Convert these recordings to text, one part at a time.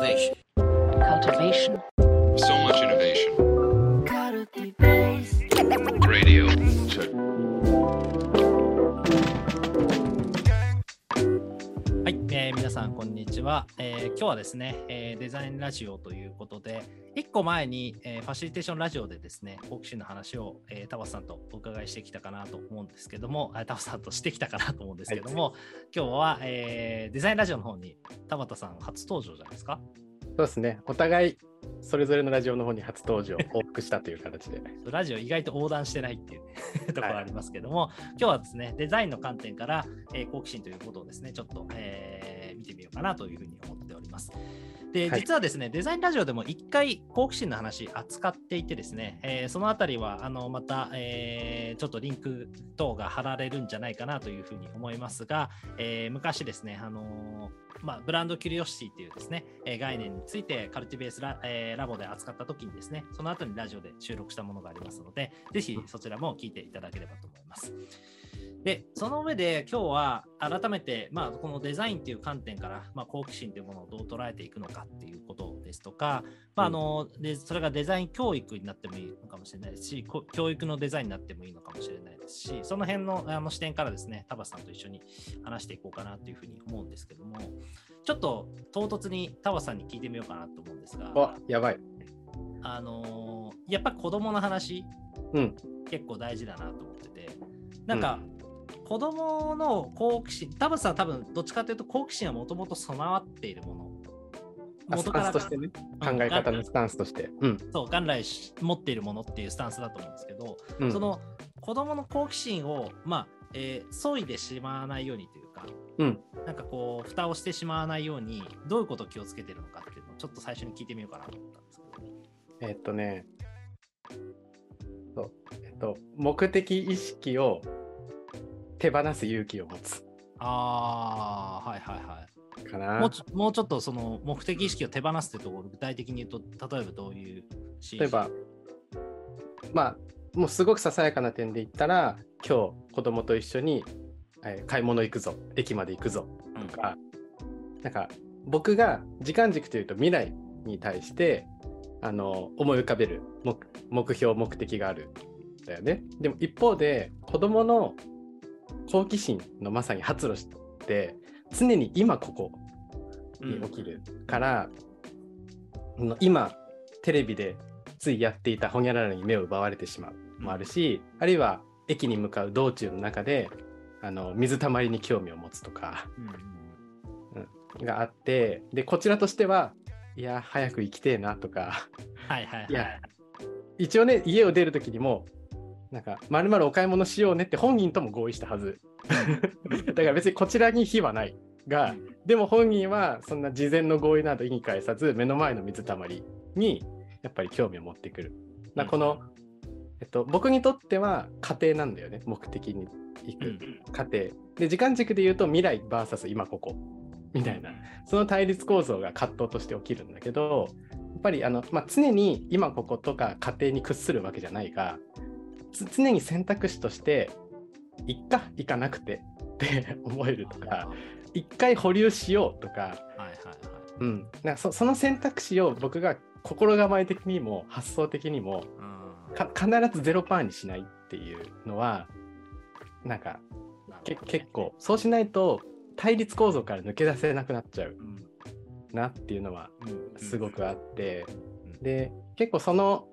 Cultivation. cultivation, ちは、えー今日はですね、えーデザインラジオということで、1個前に、えーファシリテーションラジオでですね、好奇心の話を、えー、タバさんとお伺いしてきたかなと思うんですけども、あタバさんとしてきたかなと思うんですけども、今日は、えーデザインラジオの方に田畑さん初登場じゃないですか。そうですね。お互いそれぞれのラジオの方に初登場、往復したという形で。ラジオ意外と横断してないっていう、ね、ところありますけども、今日はですね、デザインの観点から、えー好奇心ということをですね、ちょっと、えー見てみようかなというふうに思っております。で、はい実はですね、デザインラジオでも一回好奇心の話扱っていてですね、えーそのあたりは、あの、また、えーちょっとリンク等が貼られるんじゃないかなというふうに思いますが、えー昔ですね、あのーまあ、ブランドキュリオシティっていうですね、えー概念についてカルティベースラ,、えーラボで扱った時にですね、その後にラジオで収録したものがありますので、ぜひそちらも聞いていただければと思います。で、その上で今日は改めて、まあ、このデザインっていう観点から、まあ、好奇心というものをどう捉えていくのかっていうことですとか、まああのでそれがデザイン教育になってもいいのかもしれないですし、こ教育のデザインになってもいいのかもしれないですし、その辺のあの視点からですね、タバさんと一緒に話していこうかなというふうに思うんですけども、ちょっと唐突にタバさんに聞いてみようかなと思うんですが、わ、やばい。あのーやっぱ子供の話、うん。結構大事だなと思ってて、なんか、子供の好奇心、田畑さんは多分どっちかというと好奇心はもともと備わっているもの。あスタンスとしてね、考え方のスタンスとして。うん。そう、元来し持っているものっていうスタンスだと思うんですけど、うんその子供の好奇心を、まあ、えー、削いでしまわないようにというか、うんなんかこう、蓋をしてしまわないように、どういうことを気をつけてるのかっていうのをちょっと最初に聞いてみようかなと思ったんですけど。えっとね、そう、えっと、目的意識を手放す勇気を持つああ、はいはいはい。かな。もうちょもうちょっとその目的意識を手放すってところ、具体的に言うと、例えばどういうシーン？例えば、まあ、もうすごくささやかな点で言ったら、今日子供と一緒に、えー買い物行くぞ、駅まで行くぞうんとか、なんか僕が時間軸というと未来に対してあの思い浮かべる目目標目的があるんだよね。でも一方で子供の好奇心のまさに発露して常に今ここに起きるから、あの今テレビでついやっていたほにゃららに目を奪われてしまうもあるし、あるいは駅に向かう道中の中であの水たまりに興味を持つとかうんうんがあってでこちらとしてはいや早く行きてえなとかはいはいはい。いや一応ね家を出る時にもなんかまるまるお買い物しようねって本人とも合意したはず。だから別にこちらに非はないがでも本人はそんな事前の合意など意に介さず目の前の水たまりにやっぱり興味を持ってくる。だからこの、えっと、僕にとっては家庭なんだよね目的に行くうん家庭。で時間軸で言うと未来 VS 今ここ。みたいな。その対立構造が葛藤として起きるんだけどやっぱりあの、まあ、常に今こことか家庭に屈するわけじゃないがつ常に選択肢として行っか行かなくてって 思えるとか一回保留しようとかはいはいはい。うん、なんかそその選択肢を僕が心構え的にも発想的にも必ずゼロパーにしないっていうのはなんかけ結構そうしないと対立構造から抜け出せなくなっちゃううん。なっていうのはうん。すごくあって、うん。で結構その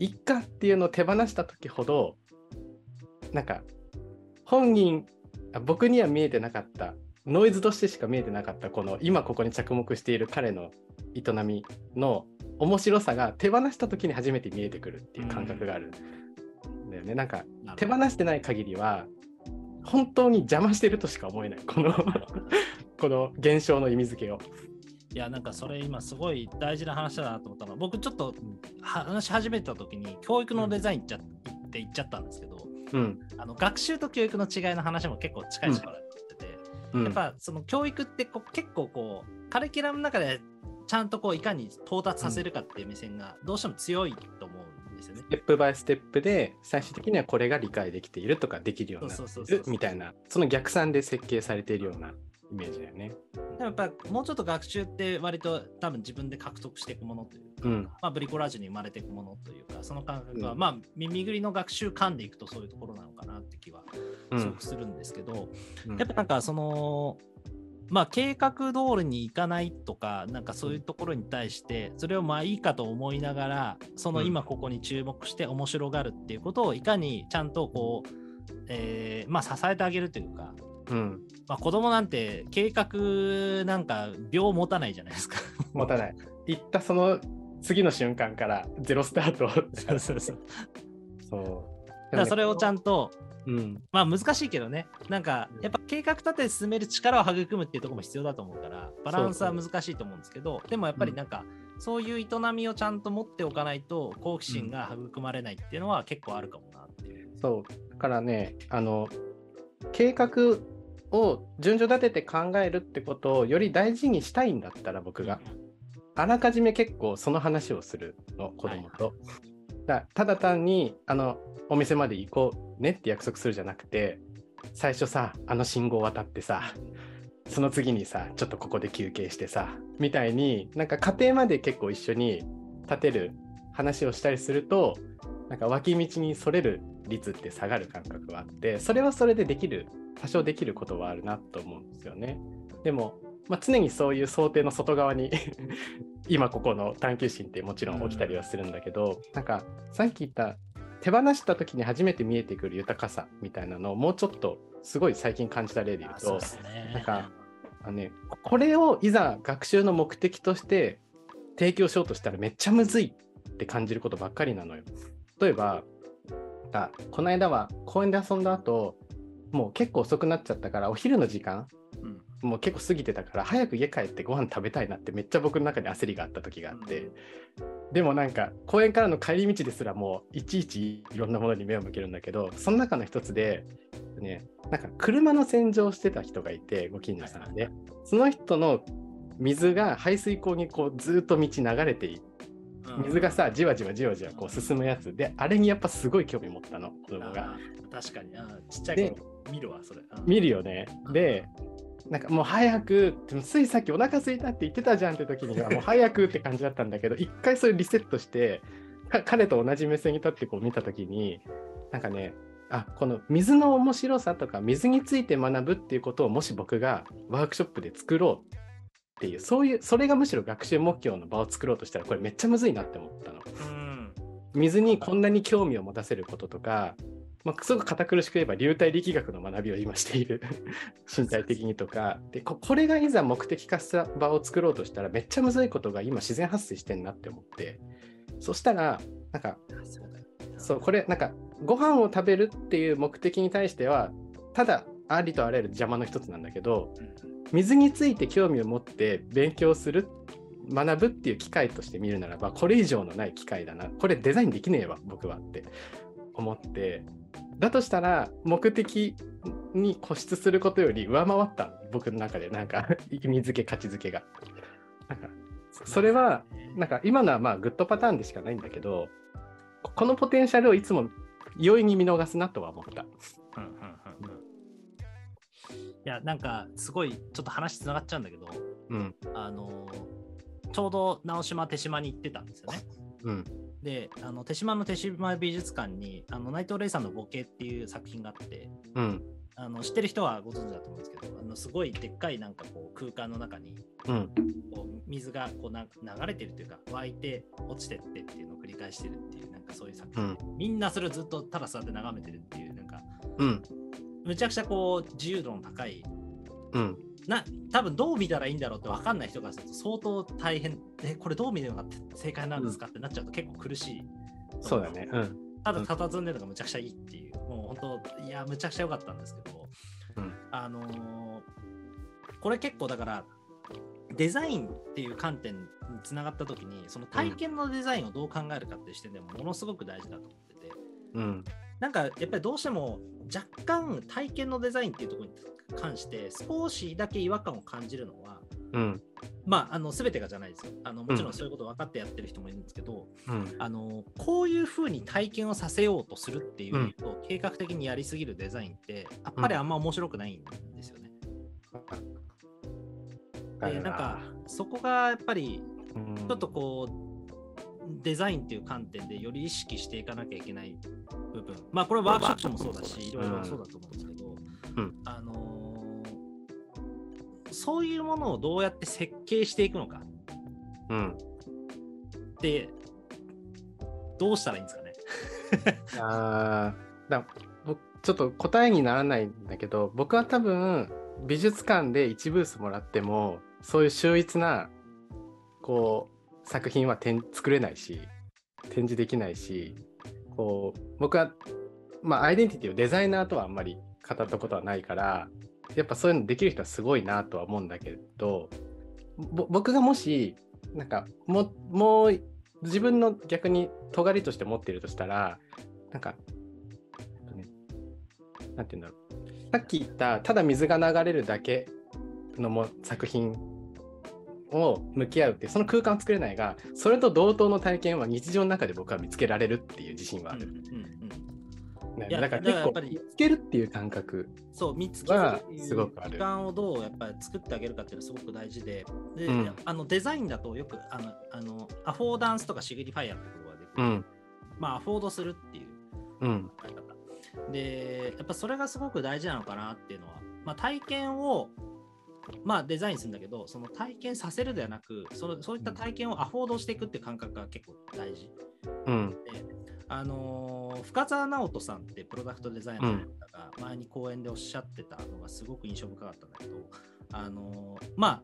一家っていうのを手放した時ほどなんか本人あ僕には見えてなかったノイズとしてしか見えてなかったこの今ここに着目している彼の営みの面白さが手放した時に初めて見えてくるっていう感覚があるんだよね。なんか手放してない限りは本当に邪魔してるとしか思えないこの この現象の意味付けを。いや、なんかそれ今すごい大事な話だなと思ったの。は、僕ちょっとは話し始めた時に教育のデザインっちゃって言っちゃったんですけど、うん。あの学習と教育の違いの話も結構近い力になって。て、うん。やっぱその教育ってこう結構こうカリキュラムの中でちゃんとこういかに到達させるかっていう目線がどうしても強いと思うんですよね。ス。テップバイステップで最終的にはこれが理解できているとかできるようになるみたいなその逆算で設計されているようなイメージだよね。でもやっぱもうちょっと学習って割と多分自分で獲得していくものというか、うん。まあ、ブリコラージュに生まれていくものというかその感覚は、うんまあ耳ぐりの学習感でいくとそういうところなのかなって気はうんすごくするんですけど、うん。やっぱなんかそのまあ計画通りにいかないとかなんかそういうところに対してそれをまあいいかと思いながらそのうん。今ここに注目して面白がるっていうことをいかにちゃんとこう、えーまあ支えてあげるというかうん、まあ、子供なんて計画なんか秒持たないじゃないですか。持たない。行ったその次の瞬間からゼロスタート。そうそうそう。そう。だからそれをちゃんと、うん、まあ難しいけどね、なんかやっぱ計画立てて進める力を育むっていうところも必要だと思うから、バランスは難しいと思うんですけど、でもやっぱりなんか、そういう営みをちゃんと持っておかないと、好奇心が育まれないっていうのは結構あるかもなっていう。そう。だからね、あの、計画を順序立てて考えるってことをより大事にしたいんだったら僕が、あらかじめ結構その話をするの、子供と。だただ単に、あの、お店まで行こうねって約束するじゃなくて、最初さ、あの信号渡ってさ、その次にさ、ちょっとここで休憩してさ、みたいになんか家庭まで結構一緒に立てる話をしたりすると、なんか脇道にそれる率って下がる感覚はあって、それはそれでできる、多少できることはあるなと思うんですよね。でも、まあ、常にそういう想定の外側に 今ここの探求心ってもちろん起きたりはするんだけど、なんかさっき言った手放した時に初めて見えてくる豊かさみたいなのをもうちょっとすごい最近感じた例で言うとうね。なんかあのね、これをいざ学習の目的として提供しようとしたらめっちゃむずいって感じることばっかりなのよ。例えば、あこの間は公園で遊んだ後、もう結構遅くなっちゃったから、お昼の時間、うん。もう結構過ぎてたから、早く家帰ってご飯食べたいなってめっちゃ僕の中で焦りがあった時があって、でもなんか公園からの帰り道ですらもういちいちいろんなものに目を向けるんだけど、その中の一つで、ね、なんか車の洗浄をしてた人がいて、ご近所さんで、その人の水が排水溝にこうずっと道流れていうん水がさじわじわじわじわこう進むやつ。であれにやっぱすごい興味持ったの子供が。確かに、あーちっちゃいで頃見るわ、それ。うん。見るよね。でなんかもう早くでもついさっきお腹空いたって言ってたじゃんって時には もう早くって感じだったんだけど一回それリセットしてか彼と同じ目線に立ってこう見た時になんかねあこの水の面白さとか水について学ぶっていうことをもし僕がワークショップで作ろうっていうそういうそれがむしろ学習目標の場を作ろうとしたらこれめっちゃむずいなって思ったの。うん。水にこんなに興味を持たせることとか、まあ、すごく堅苦しく言えば流体力学の学びを今している 身体的にとかでここれがいざ目的化した場を作ろうとしたらめっちゃむずいことが今自然発生してんなって思ってそしたらなんかそうこれなんかご飯を食べるっていう目的に対してはただありとあらゆる邪魔の一つなんだけどうん。水について興味を持って勉強する学ぶっていう機会として見るならばこれ以上のない機会だな。これデザインできねえわ僕はって思って。だとしたら目的に固執することより上回った僕の中で。なんか意味付け価値付けが。なんかそそれはなんか今のはまあグッドパターンでしかないんだけどここのポテンシャルをいつも容易に見逃すなとは思った。うんうんうんうんいや、なんか、すごい、ちょっと話つながっちゃうんだけど、うん。あのーちょうど直島手島に行ってたんですよね。うん。で、あの手島の手島美術館に、あの内藤玲さんのボケっていう作品があって、うん。あの知ってる人はご存知だと思うんですけど、あのすごいでっかいなんかこう空間の中にうん。こう水がこうな流れてるというか湧いて落ちてってっていうのを繰り返してるっていうなんかそういう作品、みんなそれをずっとただ座って眺めてるっていうなんかうんむちゃくちゃこう自由度の高い。うん。な多分どう見たらいいんだろうって分かんない人からすると相当大変。えこれどう見るのが正解なんですかってなっちゃうと結構苦しい。そうだね。うん。ただ佇んでるのがむちゃくちゃいいっていう。もう本当いやむちゃくちゃ良かったんですけど、うん。あのーこれ結構だからデザインっていう観点につながった時にその体験のデザインをどう考えるかっていう視点でもものすごく大事だと思ってて。うんなんかやっぱりどうしても若干体験のデザインっていうところに関して少しだけ違和感を感じるのはうん。まああの全てがじゃないですよ。あのもちろんそういうこと分かってやってる人もいるんですけど、うん。あのこういうふうに体験をさせようとするっていうと、計画的にやりすぎるデザインってやっぱりあんま面白くないんですよね。でなんかそこがやっぱりうん。ちょっとこうデザインっていう観点でより意識していかなきゃいけない部分。まあこれはワークショップもそうだしいろいろそうだと思うんですけど、うん。あのーそういうものをどうやって設計していくのか。うん。ってどうしたらいいんですかね。あーだ僕ちょっと答えにならないんだけど僕は多分美術館で1ブースもらってもそういう秀逸なこう作品は展作れないし展示できないしこう僕はまあアイデンティティをデザイナーとはあんまり語ったことはないからやっぱそういうのできる人はすごいなとは思うんだけど僕がもしなんかももう自分の逆に尖りとして持ってるとしたらなんか、えっとね、なんて言うんだろう。さっき言った、ただ水が流れるだけのも作品を向き合うってその空間を作れないが、それと同等の体験は日常の中で僕は見つけられるっていう自信はある。うんうんうんだから結構だからやっぱり見つけるっていう感覚。そう見つけるはっていうすごくある時間をどうやっぱり作ってあげるかっていうのはすごく大事でで、うんあのデザインだとよくあのあのアフォーダンスとかシグリファイアって言葉が出てくる、うん。まあアフォードするっていううん。でやっぱそれがすごく大事なのかなっていうのは、まあ、体験をまあデザインするんだけどその体験させるではなくそのそういった体験をアフォードしていくっていう感覚が結構大事うん。であのー深澤直人さんってプロダクトデザイナーの方が前に講演でおっしゃってたのがすごく印象深かったんだけど、あのーま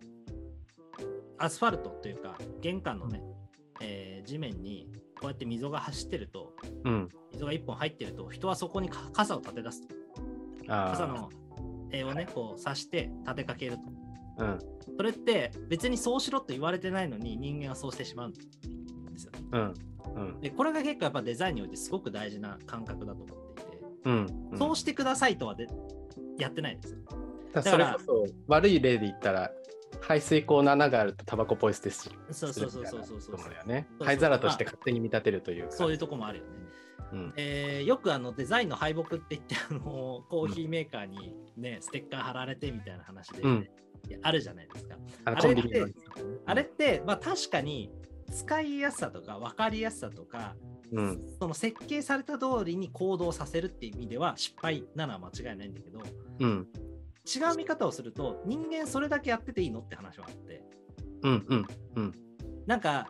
あアスファルトというか玄関のね、えー地面にこうやって溝が走ってるとうん。溝が1本入ってると人はそこにか傘を立て出すとあ傘の絵をねこう刺して立てかけるとあ。うん。それって別にそうしろと言われてないのに人間はそうしてしまうんですようん。うん。でこれが結構やっぱデザインにおいてすごく大事な感覚だと思っていて、うん。うんそうしてくださいとはでやってないんですよ。だからそれこそ悪い例で言ったら排水口の穴があるとタバコポイ捨てするそうそうそうそうそうそうそうそう灰皿として勝手に見立てるというかそういうとこもあるよね。うんえーよくあのデザインの敗北って言ってあのコーヒーメーカーにね、ステッカー貼られてみたいな話で、うあるじゃないですか。あれってあれって、まあ、確かに使いやすさとか分かりやすさとかうん。その設計された通りに行動させるっていう意味では失敗なのは間違いないんだけどうん。違う見方をすると人間それだけやってていいのって話はあって。うんうんうん。なんか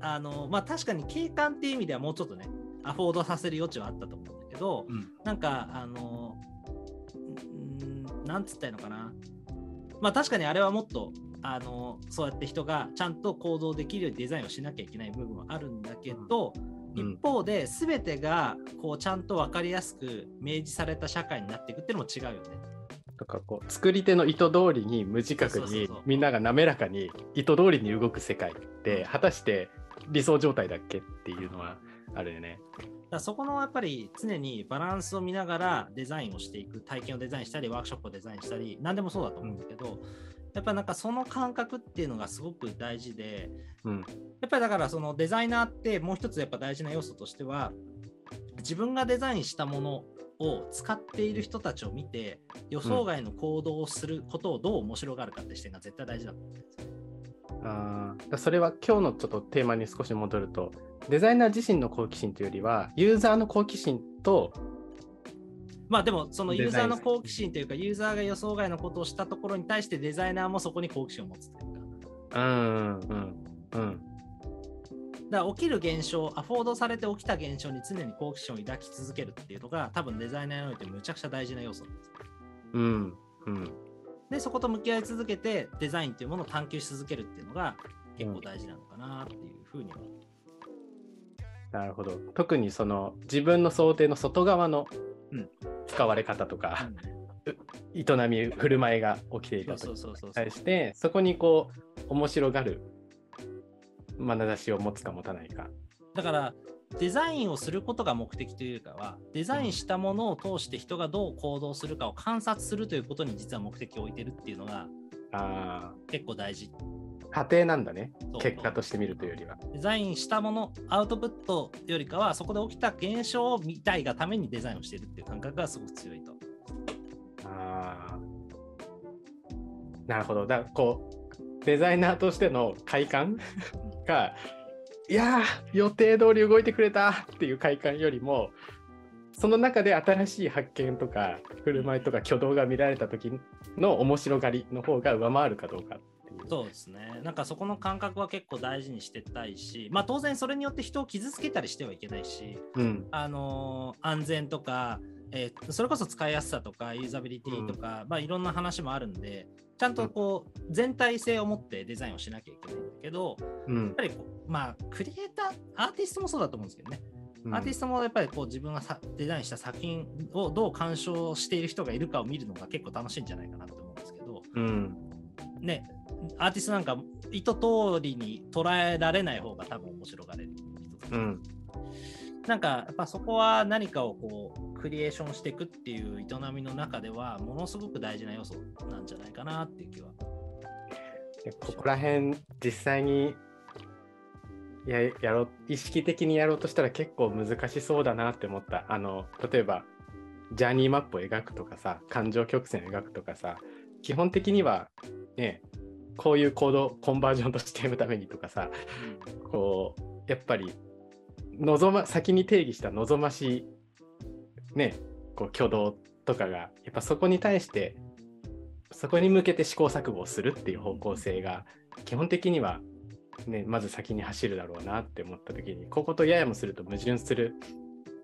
あのまあ確かに景観っていう意味ではもうちょっとねアフォードさせる余地はあったと思うんだけど、うん。なんかあのなんつったらいいのかなまあ確かにあれはもっとあのそうやって人がちゃんと行動できるようにデザインをしなきゃいけない部分はあるんだけど、うん。一方で全てがこうちゃんと分かりやすく明示された社会になっていくっていうのも違うよね。とかこう作り手の意図通りに無自覚にみんなが滑らかに意図通りに動く世界って果たして理想状態だっけっていうのはあるよね。だそこのやっぱり常にバランスを見ながらデザインをしていく体験をデザインしたりワークショップをデザインしたり何でもそうだと思うんだけど、やっぱなんかその感覚っていうのがすごく大事でうんやっぱりだからそのデザイナーってもう一つやっぱ大事な要素としては自分がデザインしたものを使っている人たちを見て予想外の行動をすることをどう面白がるかって視点が絶対大事だと思うんですよね。あーだそれは今日のちょっとテーマに少し戻るとデザイナー自身の好奇心というよりはユーザーの好奇心とまあでもそのユーザーの好奇心というかユーザーが予想外のことをしたところに対してデザイナーもそこに好奇心を持つというか。うんうんうんだから起きる現象、アフォードされて起きた現象に常に好奇心を抱き続けるっていうのが多分デザイナーにおいてむちゃくちゃ大事な要素なんです。うんうんで、そこと向き合い続けてデザインというものを探求し続けるっていうのが結構大事なのかなっていうふうには。なるほど特にその自分の想定の外側のうん使われ方とか、営み振る舞いが起きていた時にそうそうそうそう。対してそこにこう面白がる眼差しを持つか持たないか。だからデザインをすることが目的というかはデザインしたものを通して人がどう行動するかを観察するということに実は目的を置いてるっていうのがあ結構大事。ー過程なんだね結果として見るというよりは。デザインしたもの、アウトプットよりかは、そこで起きた現象を見たいがためにデザインをしているっていう感覚がすごく強いと。あなるほど。だからこうデザイナーとしての快感がいやー予定通り動いてくれたっていう快感よりもその中で新しい発見とか振る舞いとか挙動が見られた時の面白がりの方が上回るかどうかっていう。そうですね。なんかそこの感覚は結構大事にしてたいし、まあ当然それによって人を傷つけたりしてはいけないし、うんあのー安全とか、えーそれこそ使いやすさとかユーザビリティとか、まあいろんな話もあるんで、ちゃんとこう全体性を持ってデザインをしなきゃいけないんだけど、うん。やっぱりこうまあクリエイター、アーティストもそうだと思うんですけどね。うん。アーティストもやっぱりこう自分がさデザインした作品をどう鑑賞している人がいるかを見るのが結構楽しいんじゃないかなと思うんですけど、うん。ね、アーティストなんか意図通りに捉えられない方が多分面白がれる人なんかやっぱそこは何かをこうクリエーションしていくっていう営みの中ではものすごく大事な要素なんじゃないかなっていう気は。でここら辺実際にややろう意識的にやろうとしたら結構難しそうだなって思ったあの例えばジャーニーマップを描くとかさ感情曲線を描くとかさ基本的にはねこういう行動コンバージョンとして読むためにとかさこうやっぱり望ま先に定義した望ましいねこう挙動とかがやっぱそこに対してそこに向けて試行錯誤をするっていう方向性が基本的には、ね、まず先に走るだろうなって思った時にこことややもすると矛盾する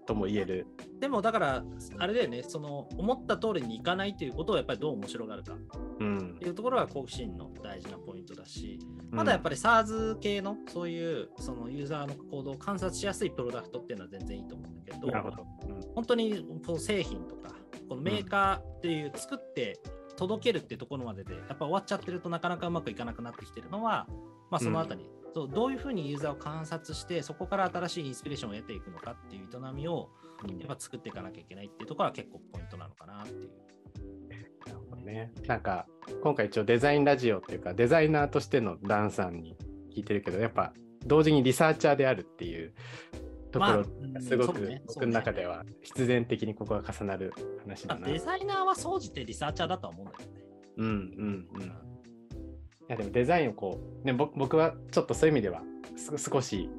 とも言える。でもだからあれだよねその思った通りにいかないということをやっぱりどう面白がるかっうんていうところが好奇心の大事なポイントだし、まだやっぱり SARS 系のそういうそのユーザーの行動を観察しやすいプロダクトっていうのは全然いいと思うんだけど。うん。本当にこう製品とかこのメーカーっていう作って届けるっていうところまででやっぱ終わっちゃってるとなかなかうまくいかなくなってきてるのは、まあ、そのあたり、そうどういうふうにユーザーを観察してそこから新しいインスピレーションを得ていくのかっていう営みをやっぱ作っていかなきゃいけないっていうところは結構ポイントなのかなっていう。ね。なんか今回一応デザインラジオっていうかデザイナーとしてのダンさんに聞いてるけどやっぱ同時にリサーチャーであるっていうところすごく僕の中では必然的にここが重なる話だな。まあデザイナーは総じてリサーチャーだとは思うんだけどね。うんうんうん。いやでもデザインをこう、ね、僕僕はちょっとそういう意味ではす少し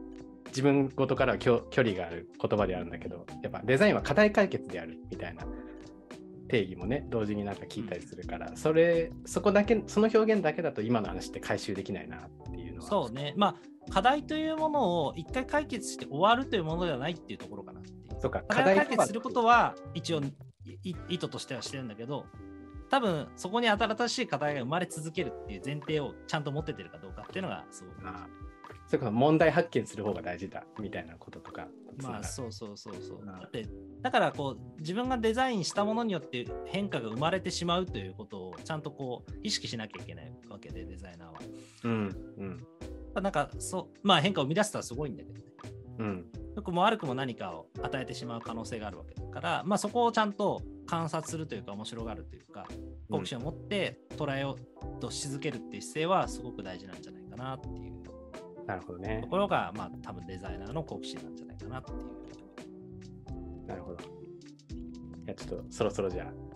自分ごとからは距距離がある言葉であるんだけどやっぱデザインは課題解決であるみたいな定義もね同時になんか聞いたりするから、それそこだけその表現だけだと今の話って回収できないなっていうのはそうね。まあ課題というものを一回解決して終わるというものではないっていうところかな。そうか課題を解決することは一応意図としてはしてるんだけど多分そこに新しい課題が生まれ続けるっていう前提をちゃんと持っててるかどうかっていうのがすごくあそれこそ問題発見する方が大事だみたいなこととかまあそうそうそうそうう。ん。だってだからこう自分がデザインしたものによって変化が生まれてしまうということをちゃんとこう意識しなきゃいけないわけでデザイナーは。うんうん。なんかそうまあ変化を生み出すのはすごいんだけどね。うん。良くも悪くも何かを与えてしまう可能性があるわけだから、まあ、そこをちゃんと観察するというか面白がるというか好奇心を持って捉えようとし続けるっていう姿勢はすごく大事なんじゃないかなっていうなるほどねところが、まあ、多分デザイナーの好奇心なんじゃないかなっていう。なるほどいやちょっとそろそろじゃあ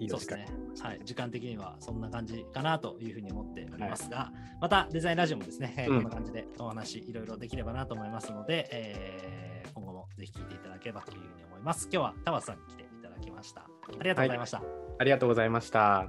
いいですね。はい。時間的にはそんな感じかなというふうに思っておりますが、またデザインラジオもですね、えーうんこんな感じでお話いろいろできればなと思いますので、えー今後もぜひ聞いていただければというふうに思います。今日は田畑さんに来ていただきました。ありがとうございました。ありがとうございました。